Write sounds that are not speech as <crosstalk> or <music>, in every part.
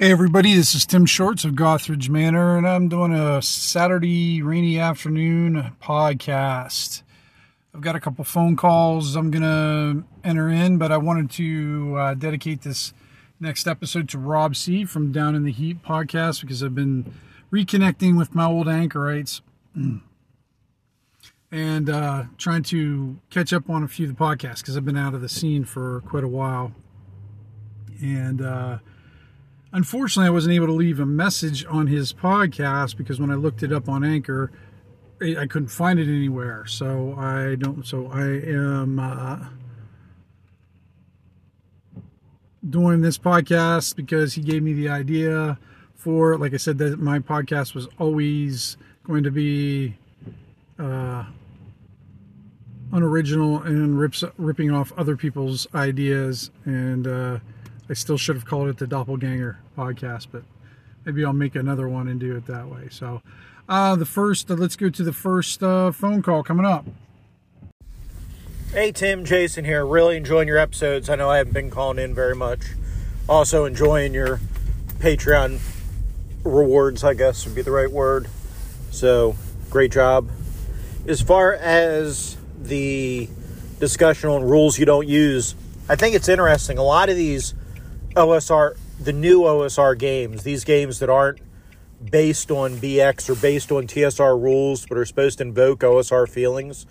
Hey everybody, this is Tim Shorts of Gothridge Manor, and I'm doing a Saturday rainy afternoon podcast. I've got a couple phone calls I'm gonna enter in, but I wanted to uh, dedicate this next episode to Rob C from Down in the Heap podcast because I've been reconnecting with my old anchorites <clears throat> and uh, trying to catch up on a few of the podcasts because I've been out of the scene for quite a while. And uh, Unfortunately, I wasn't able to leave a message on his podcast because when I looked it up on Anchor, I couldn't find it anywhere. So I don't. So I am uh, doing this podcast because he gave me the idea for. Like I said, that my podcast was always going to be uh, unoriginal and rips ripping off other people's ideas and. Uh, I still should have called it the Doppelganger podcast, but maybe I'll make another one and do it that way. So, uh, the first, uh, let's go to the first uh, phone call coming up. Hey, Tim, Jason here. Really enjoying your episodes. I know I haven't been calling in very much. Also, enjoying your Patreon rewards, I guess would be the right word. So, great job. As far as the discussion on rules you don't use, I think it's interesting. A lot of these OSR, the new OSR games, these games that aren't based on BX or based on TSR rules, but are supposed to invoke OSR feelings,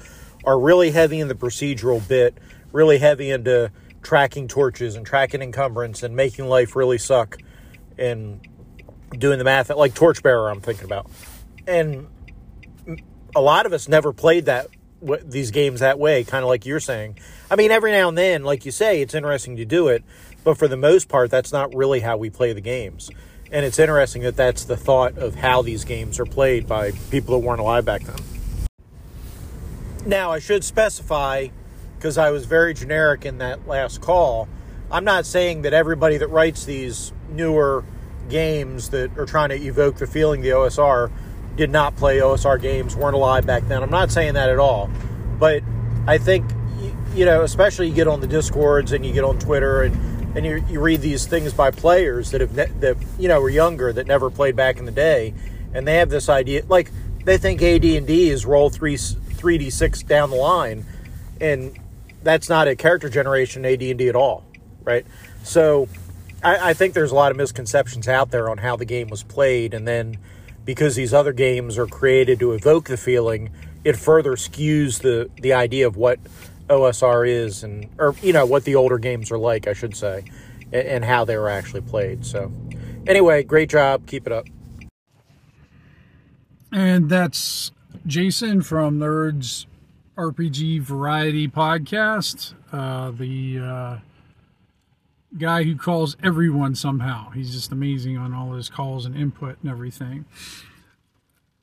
are really heavy in the procedural bit, really heavy into tracking torches and tracking encumbrance and making life really suck and doing the math like Torchbearer, I'm thinking about. And a lot of us never played that these games that way, kind of like you're saying. I mean, every now and then, like you say, it's interesting to do it, but for the most part, that's not really how we play the games. And it's interesting that that's the thought of how these games are played by people that weren't alive back then. Now, I should specify, because I was very generic in that last call, I'm not saying that everybody that writes these newer games that are trying to evoke the feeling the OSR did not play OSR games, weren't alive back then. I'm not saying that at all. But I think, you know, especially you get on the Discords and you get on Twitter and and you, you read these things by players that have ne- that you know were younger that never played back in the day, and they have this idea like they think AD and D is roll three three d six down the line, and that's not a character generation AD and D at all, right? So I, I think there's a lot of misconceptions out there on how the game was played, and then because these other games are created to evoke the feeling, it further skews the the idea of what OSR is and or you know what the older games are like, I should say, and, and how they were actually played. So anyway, great job. Keep it up. And that's Jason from Nerds RPG Variety Podcast, uh, the uh, guy who calls everyone somehow. He's just amazing on all his calls and input and everything.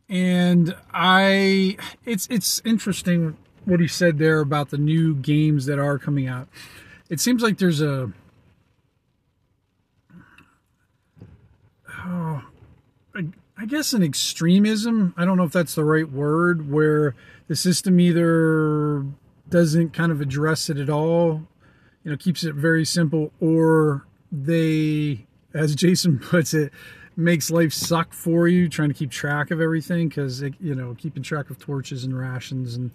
And I, it's it's interesting what he said there about the new games that are coming out. It seems like there's a oh, I guess an extremism. I don't know if that's the right word, where the system either doesn't kind of address it at all, you know, keeps it very simple, or they, as Jason <laughs> puts it, makes life suck for you trying to keep track of everything because you know keeping track of torches and rations and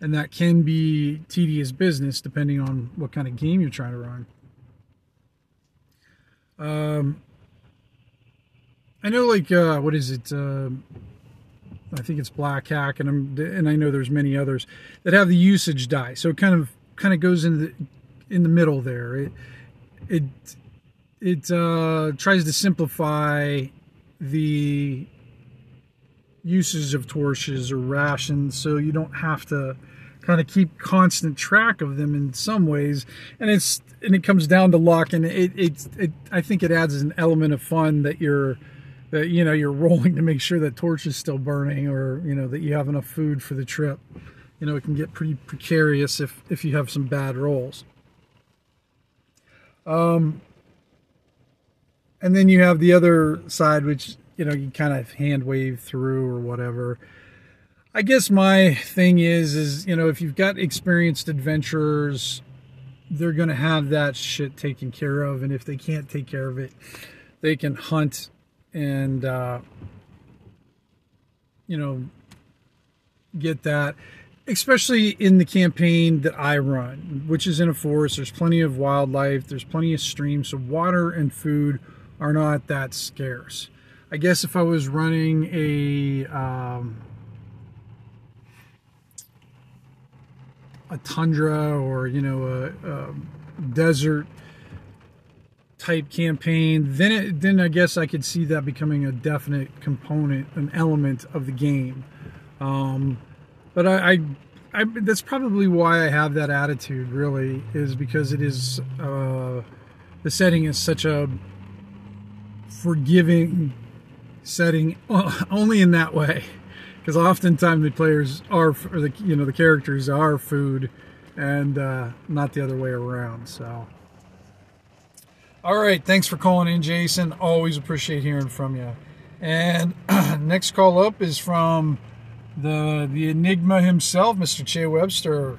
and that can be tedious business depending on what kind of game you're trying to run. Um, I know, like, uh, what is it? Uh, I think it's Black Hack, and I'm, and I know there's many others that have the usage die. So it kind of kind of goes in the in the middle there. It it it uh, tries to simplify the uses of torches or rations, so you don't have to kind of keep constant track of them in some ways. And it's and it comes down to luck and it it, it i think it adds an element of fun that you're that you know you're <laughs> rolling to make sure that torch is still burning or you know that you have enough food for the trip. You know it can get pretty precarious if if you have some bad rolls. Um and then you have the other side which you know you kind of hand wave through or whatever I guess my thing is, is you know, if you've got experienced adventurers, they're going to have that shit taken care of, and if they can't take care of it, they can hunt and uh, you know get that especially in the campaign that I run, which is in a forest. There's plenty of wildlife, there's plenty of streams, so water and food are not that scarce. I guess if I was running a um, a tundra or you know a, a desert type campaign, then it, then I guess I could see that becoming a definite component, an element of the game. Um, but I, I, I, that's probably why I have that attitude. Really, is because it is uh, the setting is such a forgiving setting, <laughs> only in that way. Because oftentimes the players are, or the you know the characters are food, and uh, not the other way around. So. All right, thanks for calling in, Jason. Always appreciate hearing from you. And <clears throat> next call up is from the the enigma himself, Mr. Che Webster.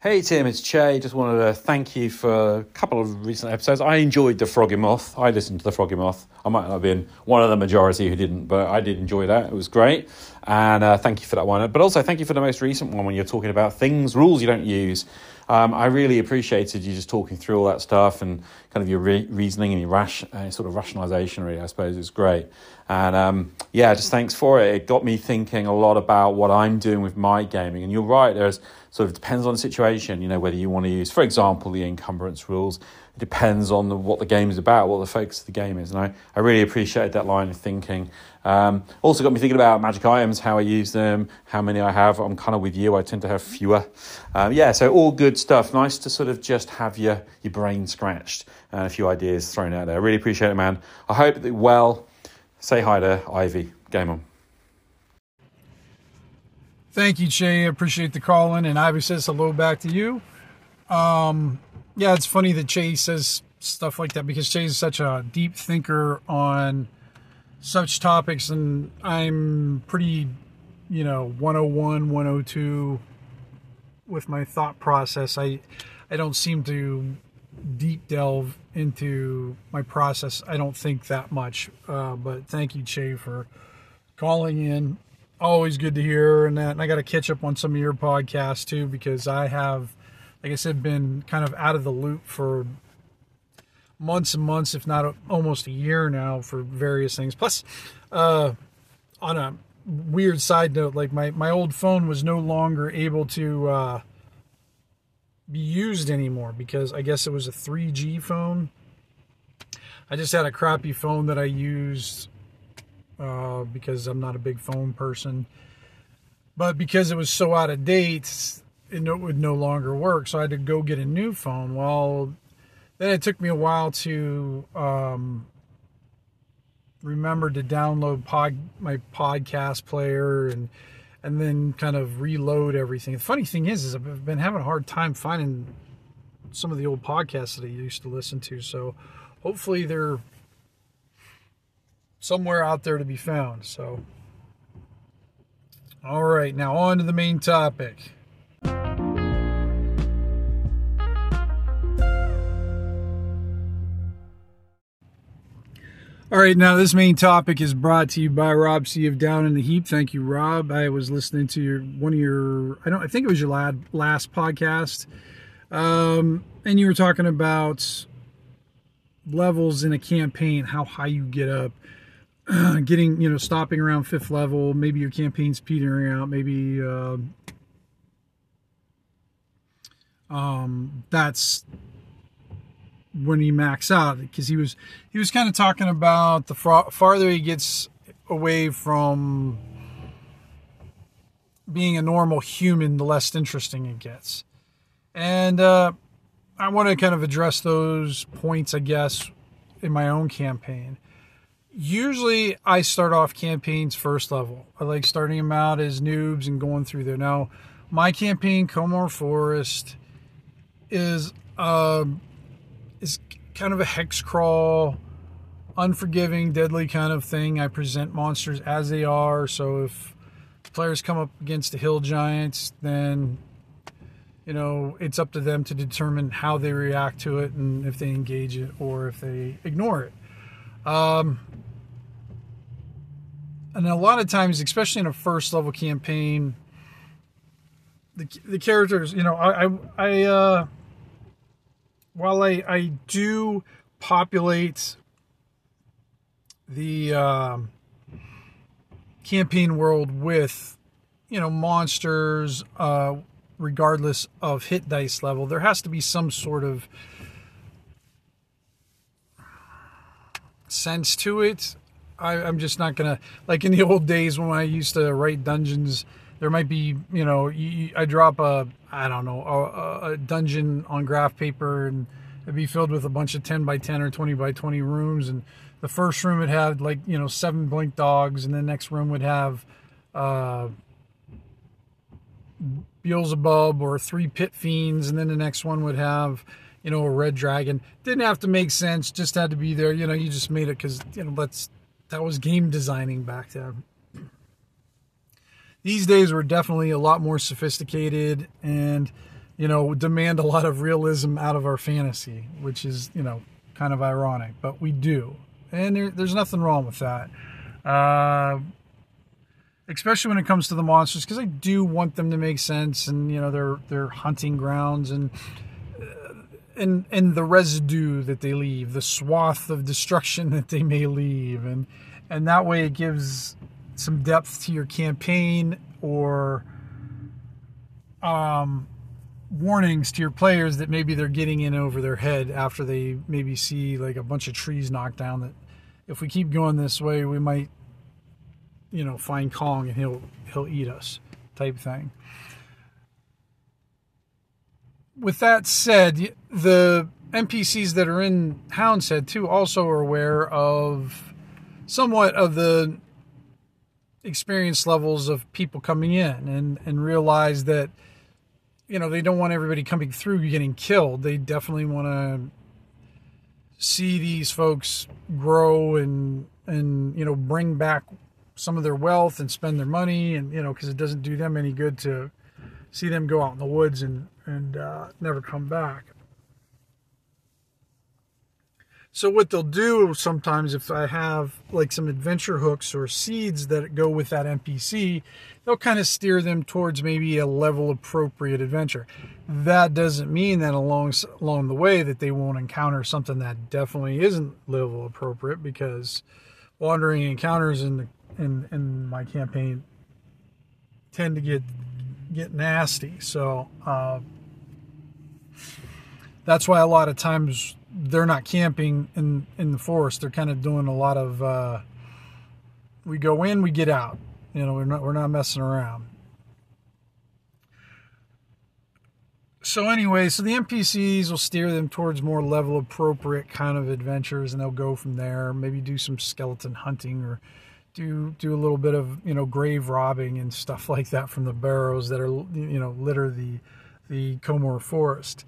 Hey Tim, it's Che. Just wanted to thank you for a couple of recent episodes. I enjoyed the Froggy Moth. I listened to the Froggy Moth. I might not have been one of the majority who didn't, but I did enjoy that. It was great, and uh, thank you for that one. But also thank you for the most recent one when you're talking about things, rules you don't use. Um, I really appreciated you just talking through all that stuff and kind of your re- reasoning and your rash, uh, sort of rationalization. Really, I suppose is great. And um, yeah, just thanks for it. It got me thinking a lot about what I'm doing with my gaming. And you're right, there's sort of depends on the situation. You know whether you want to use, for example, the encumbrance rules. It depends on the, what the game is about, what the focus of the game is. And I, I really appreciated that line of thinking. Um, also got me thinking about magic items, how I use them, how many I have. I'm kind of with you. I tend to have fewer. Um, yeah, so all good stuff. Nice to sort of just have your, your brain scratched and a few ideas thrown out there. I really appreciate it, man. I hope that well. Say hi to Ivy. Game on. Thank you. I appreciate the call in, and Ivy says hello back to you. Um, yeah, it's funny that Che says stuff like that because Che is such a deep thinker on such topics, and I'm pretty, you know, 101, 102 with my thought process. I, I don't seem to deep delve into my process. I don't think that much. Uh, but thank you, Che, for calling in. Always good to hear and that. And I got to catch up on some of your podcasts too because I have, like I said, been kind of out of the loop for months and months, if not almost a year now, for various things. Plus, uh, on a weird side note, like my my old phone was no longer able to uh, be used anymore because I guess it was a 3G phone. I just had a crappy phone that I used uh, because I'm not a big phone person. But because it was so out of date, it would no longer work. So I had to go get a new phone. Well, then it took me a while to um, remember to download pod, my podcast player and and then kind of reload everything. The funny thing is, is I've been having a hard time finding some of the old podcasts that I used to listen to. So hopefully they're somewhere out there to be found. So, all right, now on to the main topic. All right, now this main topic is brought to you by Rob C of Down in the Heap. Thank you, Rob. I was listening to your one of your I don't I think it was your lad, last podcast, um, and you were talking about levels in a campaign, how high you get up, <clears throat> getting you know stopping around fifth level. Maybe your campaign's petering out. Maybe uh, um, that's when he max out because he was he was kind of talking about the far, farther he gets away from being a normal human, the less interesting it gets. And uh, I want to kind of address those points, I guess, in my own campaign. Usually, I start off campaigns first level. I like starting them out as noobs and going through there. Now, my campaign, Comor Forest, is uh, is kind of a hex crawl, unforgiving, deadly kind of thing. I present monsters as they are. So if players come up against the hill giants, then you know it's up to them to determine how they react to it and if they engage it or if they ignore it. Um, and a lot of times, especially in a first level campaign, the the characters, you know, I I, I uh, while I I do populate the um, campaign world with you know monsters uh, regardless of hit dice level there has to be some sort of sense to it I, i'm just not gonna like in the <laughs> old days when i used to write dungeons there might be you know you, i drop a i don't know a, a dungeon on graph paper and it'd be filled with a bunch of 10 by 10 or 20 by 20 rooms. And the first room would have like you know seven blink dogs and the next room would have uh beelzebub or three pit fiends. And then the next one would have you know a red dragon. Didn't have to make sense just had to be there. You know you just made it because you know that's that was game designing back then these days we're definitely a lot more sophisticated and you know demand a lot of realism out of our fantasy which is you know kind of ironic but we do and there, there's nothing wrong with that. Uh, especially when it comes to the monsters, because I do want them to make sense, and you know their their hunting grounds and and and the residue that they leave, the swath of destruction <laughs> that they may leave, and and that way it gives some depth to your campaign or um warnings to your players that maybe they're getting in over their head after they maybe see like a bunch of trees knocked down that if we keep going this way we might you know find Kong and he'll he'll eat us type thing. With that said, the NPCs that are in Hound's Head too also are aware of somewhat of the experience levels of people coming in and and realize that you know, they don't want everybody coming through getting killed. They definitely want to see these folks grow and and you know bring back some of their wealth and spend their money and you know because it doesn't do them any good to see them go out in the woods and and uh, never come back. So what they'll do sometimes if I have like some adventure hooks or seeds that go with that NPC, they'll kind of steer them towards maybe a level appropriate adventure. That doesn't mean that along along the way that they won't encounter something that definitely isn't level appropriate because wandering encounters in the in in my campaign tend to get get nasty. So uh, that's why a lot of times they're not camping in in the forest. They're kind of doing a lot of uh, we go in, we get out. You know, we're not we're not messing around. So anyway, so the NPCs will steer them towards more level appropriate kind of adventures, and they'll go from there. Maybe do some skeleton hunting or do do a little bit of you know grave robbing and stuff <laughs> like that from the barrows that are you know litter the the Comor forest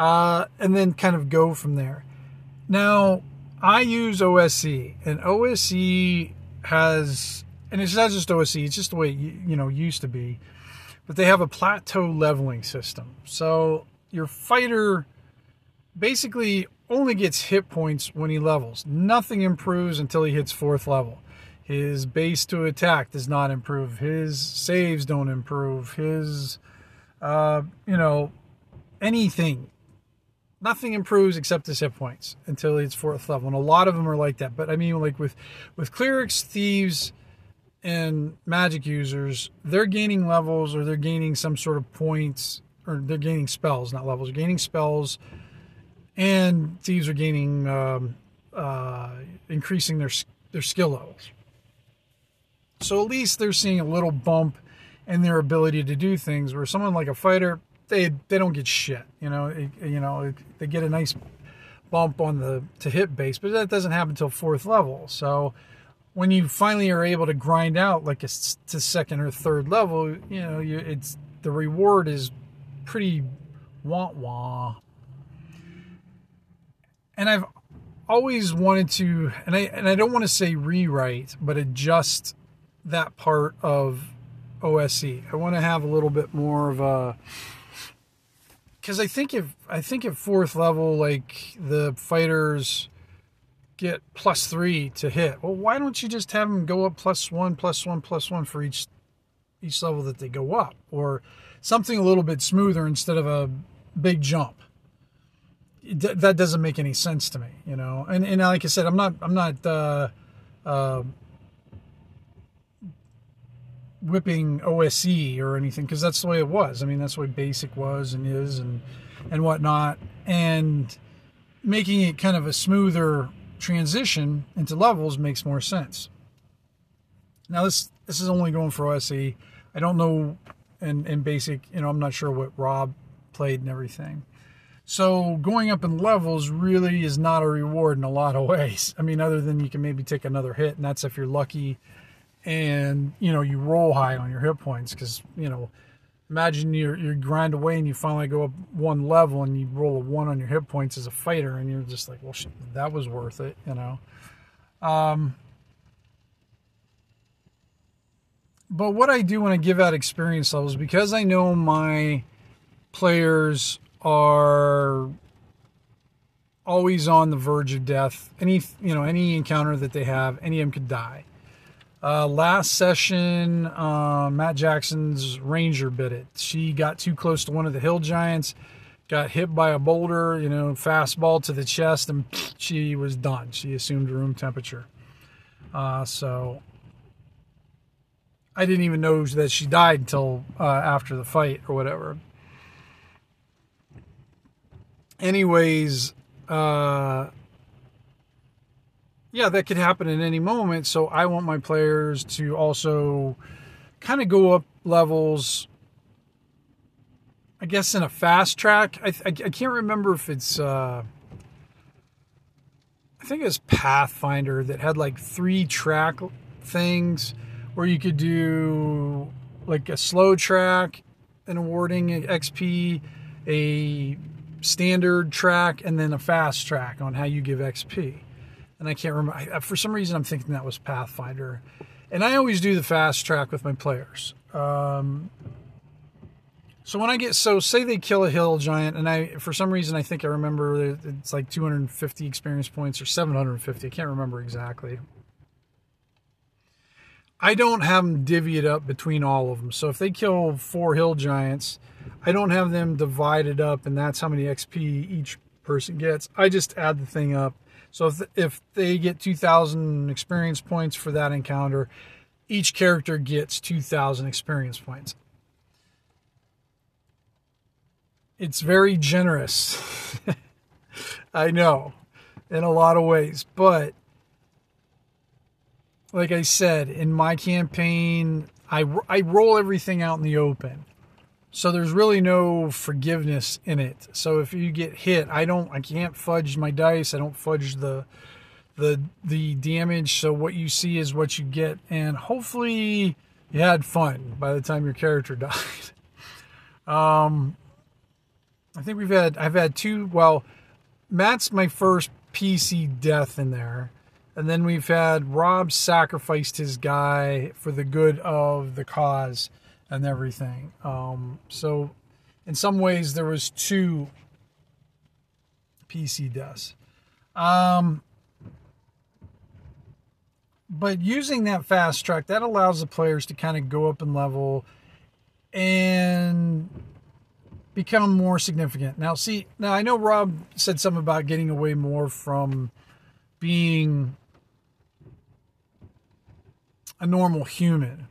uh, and then kind of go from there. Now, I use OSE, and OSE has, and it's not just OSE, it's just the way it, you know used to be, but they have a plateau leveling system. So your fighter basically only gets hit points when he levels. Nothing improves until he hits fourth level. His base to attack does not improve. His saves don't improve. His, uh, you know, anything nothing improves except his hit points until it's fourth level, and a lot of them are like that. But I mean, like with with clerics, thieves, and magic users, they're gaining levels or they're gaining some sort of points, or they're gaining spells, not levels. They're gaining spells, and thieves are gaining um, uh, increasing their their skill levels. So at least they're seeing a little bump in their ability to do things. Where someone like a fighter, they they don't get shit. You know, it, you know, it, they get a nice bump on the to hit base, but that doesn't happen until fourth level. So when you finally are able to grind out like a to second or third level, you know, you, it's the reward is pretty wah wah. And I've always wanted to, and I and I don't want to say rewrite, but adjust that part of OSE. I want to have a little bit more of a because I think if I think at fourth level, like the fighters get plus three to hit. Well, why don't you just have them go up plus one, plus one, plus one for each each level that they go up, or something a little bit smoother instead of a big jump? that doesn't make any sense to me, you know. And and like I said, I'm not I'm not uh, uh, whipping OSE or anything because that's the way it was. I mean, that's the way basic was and is and and whatnot. And making it kind of a smoother transition into levels makes more sense. Now this this is only going for OSE. I don't know and in basic, you know, I'm not sure what Rob played and everything. So going up in levels really is not a reward in a lot of <laughs> ways. I mean, other than you can maybe take another hit, and that's if you're lucky and you know you roll high on your hit points because you know imagine you you grind away and you finally go up one level and you roll a one on your hit points as a fighter and you're just like well that was worth it you know? Um, but what i do when i give out experience levels because i know my players are always on the verge of death any you know any encounter that they have any of them could die uh, last session, uh, Matt Jackson's Ranger bit it. She got too close to one of the hill giants, got hit by a boulder, you know, fastball to the chest, and <sniffs> she was done. She assumed room temperature. Uh, so I didn't even know that she died until uh, after the fight or whatever. Anyways, uh, yeah, that could happen at any moment. So I want my players to also kind of go up levels. I guess in a fast track. I, I, I can't remember if it's. Uh, I think it was Pathfinder that had like three track things where you could do like a slow track and awarding XP, a standard track, and then a fast track on how you give XP and I can't remember. I, for some reason, I'm thinking that was Pathfinder, and I always do the fast track with my players. Um, so when I get so say they kill a hill giant, and I for some reason I think I remember it's like 250 experience points or 750. I can't remember exactly. I don't have them divvy it up between all of them. So if they kill four hill giants, I don't have them divided up, and that's how many XP each person gets. I just add the thing up so if, if they get 2,000 experience points for that encounter, each character gets 2,000 experience points. It's very generous. <laughs> I know, in a lot of ways. But, like I said, in my campaign, I, I roll everything out in the open. So there's really no forgiveness in it. So if you get hit, I don't I can't fudge my dice. I don't fudge the the the damage. So what you see is what you get and hopefully you had fun by the time your character <laughs> died. um I think we've had I've had two well Matt's my first PC death in there. And then we've had Rob sacrificed his guy for the good of the cause and everything. Um, so, in some ways, there was two PC deaths. Um, but using that fast track, that allows the players to kind of go up in level and become more significant. Now, see, now I know Rob said something about getting away more from being a normal human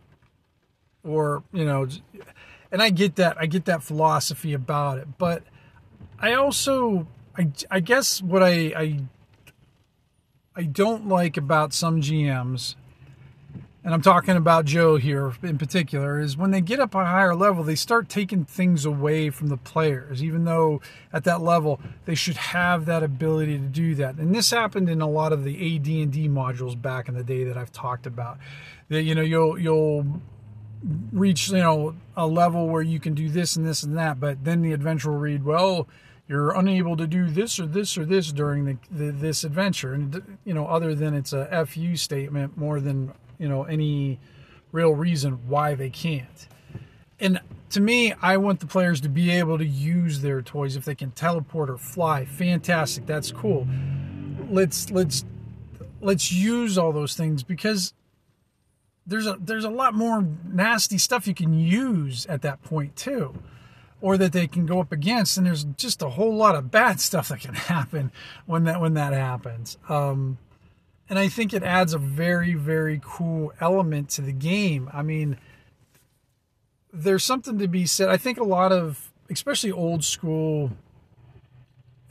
or you know and i get that i get that philosophy about it but i also i, I guess what I, I i don't like about some gms and i'm talking about joe here in particular is when they get up a higher level they start taking things away from the players even though at that level they should have that ability to do that. And this happened in a lot of the AD&D modules back in the day that I've talked about. That you know you'll you'll reach you know a level where you can do this and this and that but then the adventure will read well you're unable to do this or this or this during the, the, this adventure. And you know other than it's a fu statement more than you know any real reason why they can't. And to me i want the players to be able to use their toys if they can teleport or fly. Fantastic. That's cool. Let's let's let's use all those things because there's a there's a lot more nasty stuff you can use at that point too or that they can go up against and there's just a whole lot of bad <laughs> stuff that can happen when that when that happens. Um, and i think it adds a very very cool element to the game. I mean there's something to be said. I think a lot of especially old school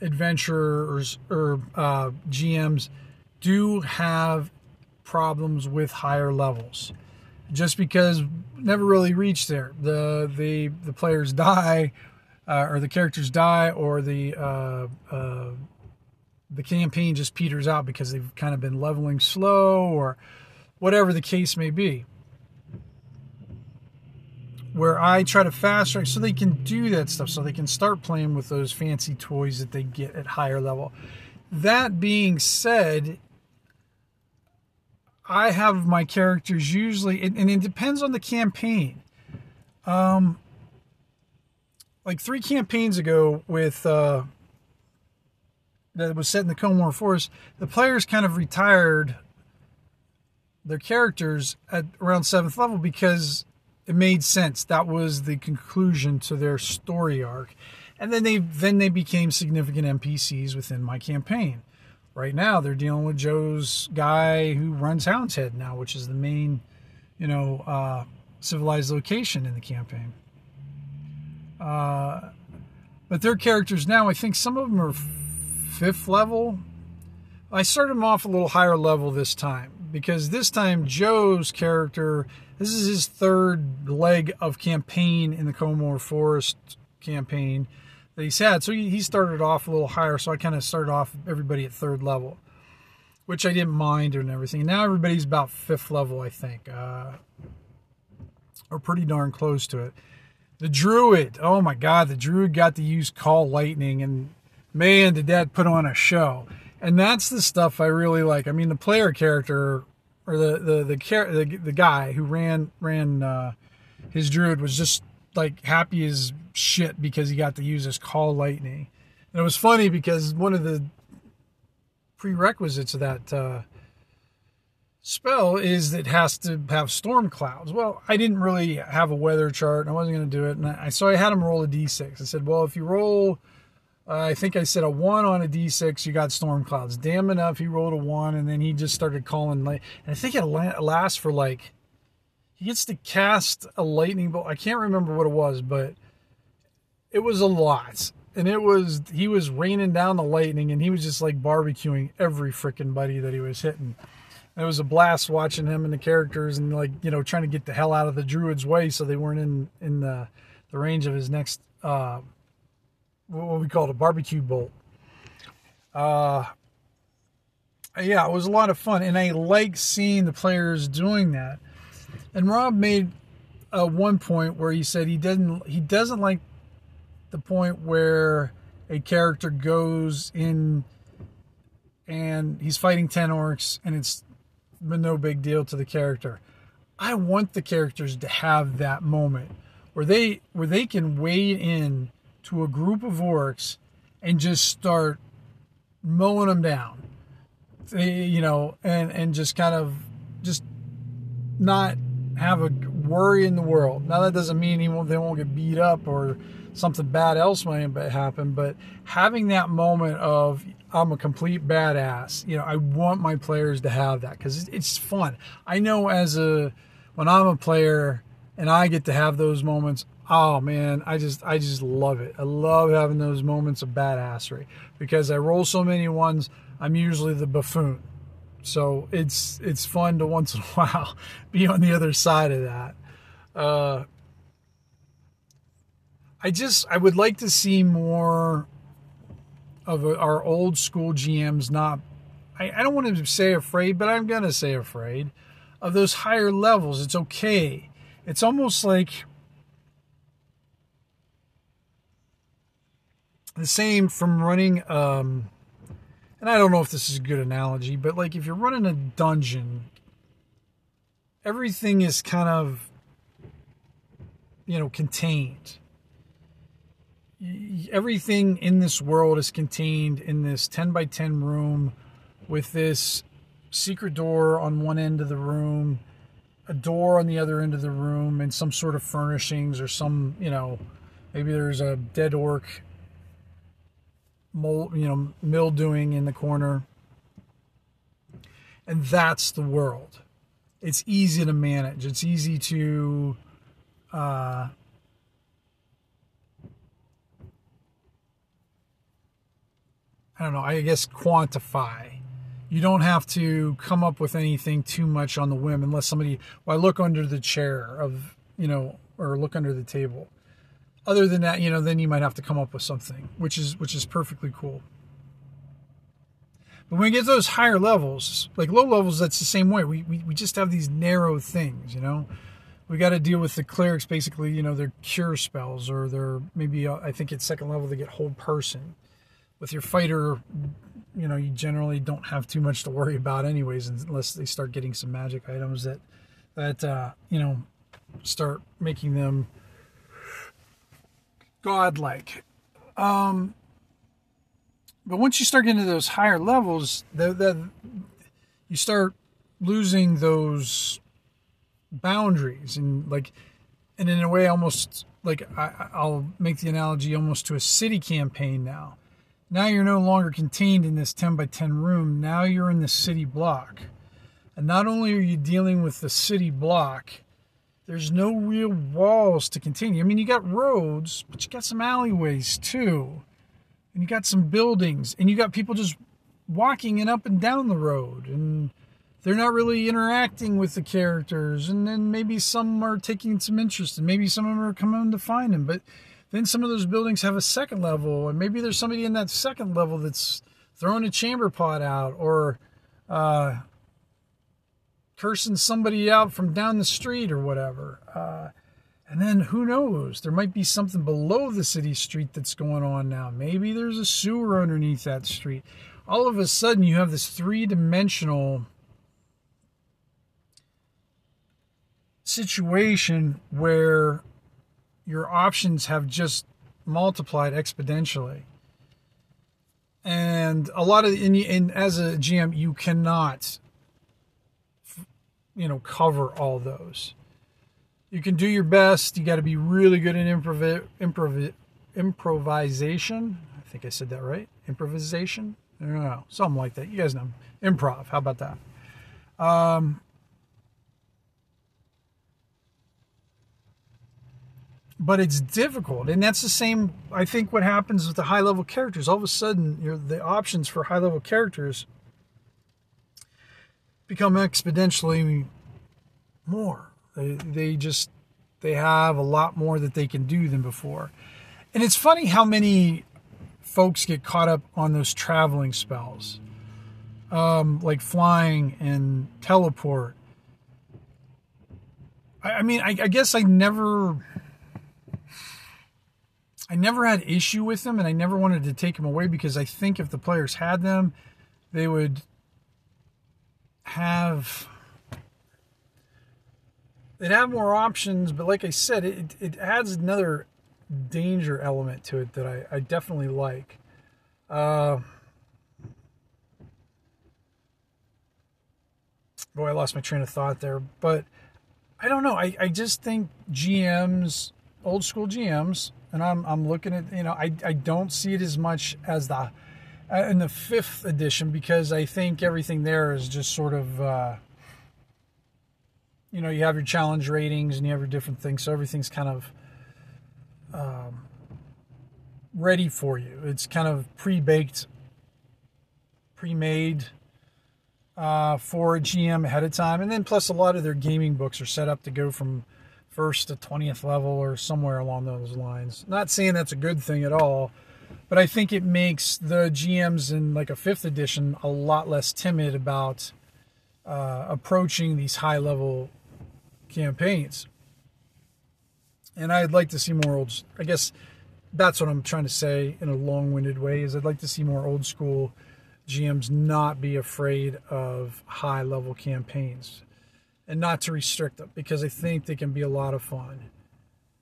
adventurers or uh, gms do have problems with higher levels just because never really reached there. The the the players <laughs> die, uh, or the characters die, or the uh, uh, the campaign just peters out because they've kind of been leveling slow, or whatever the case may be. Where I try to fast track so they can do that stuff, so they can start playing with those fancy toys that they get at higher level. That being said, I have my characters usually, and, it depends on the campaign. Um, like three campaigns ago with uh, that was set in the Comoor Forest, the players kind of retired their characters at around seventh level because it made sense. That was the conclusion to their story arc, and then they then they became significant NPCs within my campaign right now they're dealing with Joe's guy who runs Hound's Head now, which is the main, you know, uh, civilized location in the campaign. Uh, but their characters now, I think some of them are fifth level. I started them off a little higher level this time because this time Joe's character, this is his third leg of campaign in the Comoor Forest campaign that he's had. So he, started off a little higher. So I kind of started off everybody at third level, which I didn't mind and everything. Now everybody's about fifth level, I think, uh, or pretty darn close to it. The Druid, oh my God, the Druid got to use Call Lightning, and man, did that put on a show. And that's the stuff I really like. I mean, the player character or the the the the, the guy who ran ran uh, his Druid was just like happy as shit because he got to use his call lightning. And it was funny because one of the prerequisites of that uh, spell is that it has to have storm clouds. Well, I didn't really have a weather chart and I wasn't going to do it. And I, so I had him roll a d6. I said, well, if you roll, uh, I think I said a one on a d6, you got storm clouds. Damn enough, he rolled a one and then he just started calling. Light. And I think it lasts for like he gets to cast a lightning bolt. I can't remember what it was, but it was a lot. And it was he was raining down the lightning and he was just like barbecuing every freaking buddy that he was hitting. And it was a blast watching him and the characters and like, you know, trying to get the hell out of the druid's way so they weren't in in the the range of his next uh what we call a barbecue bolt. Uh yeah, it was a lot of fun and I like seeing the players doing that and Rob made uh, one point where he said he doesn't he doesn't like the point where a character goes in and he's fighting 10 orcs and it's no big deal to the character. I want the characters to have that moment where they where they can wade in to a group of orcs and just start mowing them down. They, you know, and and just kind of just not have a worry in the world. Now that doesn't mean he won't, they won't get beat up or something bad else might happen, but having that moment of I'm a complete badass, you know, I want my players to have that because it's fun. I know as a when I'm a player and I get to have those moments, oh man, I just I just love it. I love having those moments of badassery because I roll so many ones. I'm usually the buffoon. So it's it's fun to once in a <laughs> while be on the other side of that. Uh, I just I would like to see more of our old school GMs not I, I don't want to say afraid, but I'm gonna say afraid of those higher levels. It's okay. It's almost like the same from running um, and I don't know if this is a good analogy, but like if you're running a dungeon, everything is kind of, you know, contained. Everything in this world is contained in this 10 by 10 room with this secret door on one end of the room, a door on the other end of the room, and some sort of furnishings or some, you know, maybe there's a dead orc mold, you know, mildewing in the corner. And that's the world. It's easy to manage. It's easy to uh, I don't know, I guess quantify. You don't have to come up with anything too much on the whim unless somebody, well, I look under the chair of, you know, or look under the table. Other than that, you know, then you might have to come up with something, which is which is perfectly cool. But when we get to those higher levels, like low levels, that's the same way. We, we, we just have these narrow things, you know. We got to deal with the clerics, basically, you know, their cure spells, or their maybe, uh, I think at second level, they get hold person with your fighter, you know, you generally don't have too much to worry about, anyways, unless they start getting some magic items that that uh, you know start making them godlike. Um, but once you start getting to those higher levels, that you start losing those boundaries and like, and in a way, almost like I, I'll make the analogy almost to a city campaign now now you're no longer contained in this 10 by 10 room. Now you're in the city block. And not only are you dealing with the city block, there's no real walls to continue. I mean, you got roads, but you got some alleyways too. And you got some buildings, and you got people just walking and up and down the road. And they're not really interacting with the characters. And then maybe some are taking some interest, and maybe some of them are coming to find them. But then some of those buildings have a second level, and maybe there's somebody in that second level that's throwing a chamber pot out or uh, cursing somebody out from down the street or whatever. Uh, and then who knows? There might be something below the city street that's going on now. Maybe there's a sewer underneath that street. All of a sudden, you have this three dimensional situation where your options have just multiplied exponentially. And a lot of, and, and as a GM, you cannot, you know, cover all those. You can do your best. You got to be really good in improv, improv, improvisation. I think I said that right. Improvisation. I don't know, something like that. You guys know improv. How about that? Um, but it's difficult and that's the same i think what happens with the high level characters all of a sudden the options for high level characters become exponentially more. They, they just they have a lot more that they can do than before. And it's funny how many folks get caught up on those traveling spells um, like flying and teleport. I, I mean I, I guess i never I never had issue with them, and I never wanted to take them away because I think if the players had them, they would have they'd have more options. But like I said, it it adds another danger element to it that I, I definitely like. Uh, boy, I lost my train of thought there, but I don't know. I, I just think GMs, old school GMs, and I'm I'm looking at you know I I don't see it as much as the in the fifth edition because I think everything there is just sort of uh, you know you have your challenge ratings and you have your different things so everything's kind of um, ready for you. It's kind of pre-baked, pre-made. Uh, for a GM ahead of time, and then plus a lot of their gaming books are set up to go from first to 20th level or somewhere along those lines. Not saying that's a good thing at all, but I think it makes the GMs in like a fifth edition a lot less timid about uh, approaching these high level campaigns. And I'd like to see more old, I guess that's what I'm trying to say in a long winded way is I'd like to see more old school GMs not be afraid of high level campaigns and not to restrict them because I think they can be a lot of fun.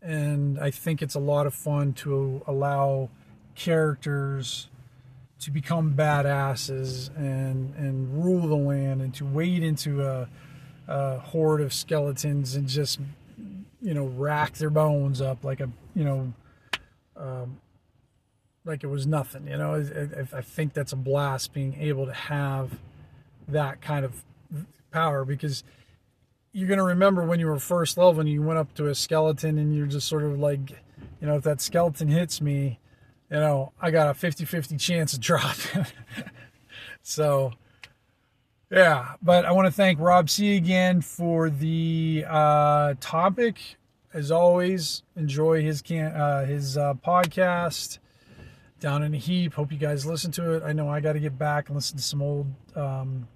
And I think it's a lot of fun to allow characters to become badasses and and rule the land and to wade into a, a horde of skeletons and just you know rack their bones up like a you know um, like it was nothing you know? I, I, think that's a blast being able to have that kind of power because you're going to remember when you were first level and you went up to a skeleton and you're just sort of like you know if that skeleton hits me you know i got a 50-50 chance of <laughs> dropping so yeah, but I want to thank Rob C again for the uh, topic. As always, enjoy his can uh, his uh, podcast down in a heap. Hope you guys listen to it. I know I got to get back and listen to some old um,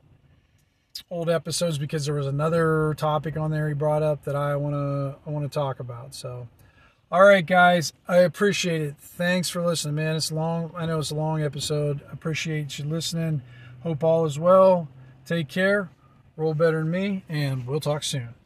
old episodes because there was another topic on there he brought up that I want to I want to talk about. So, all right, guys, I appreciate it. Thanks for listening, man. It's long. I know it's a long episode. Appreciate you listening. Hope all is well. Take care, roll better than me, and we'll talk soon.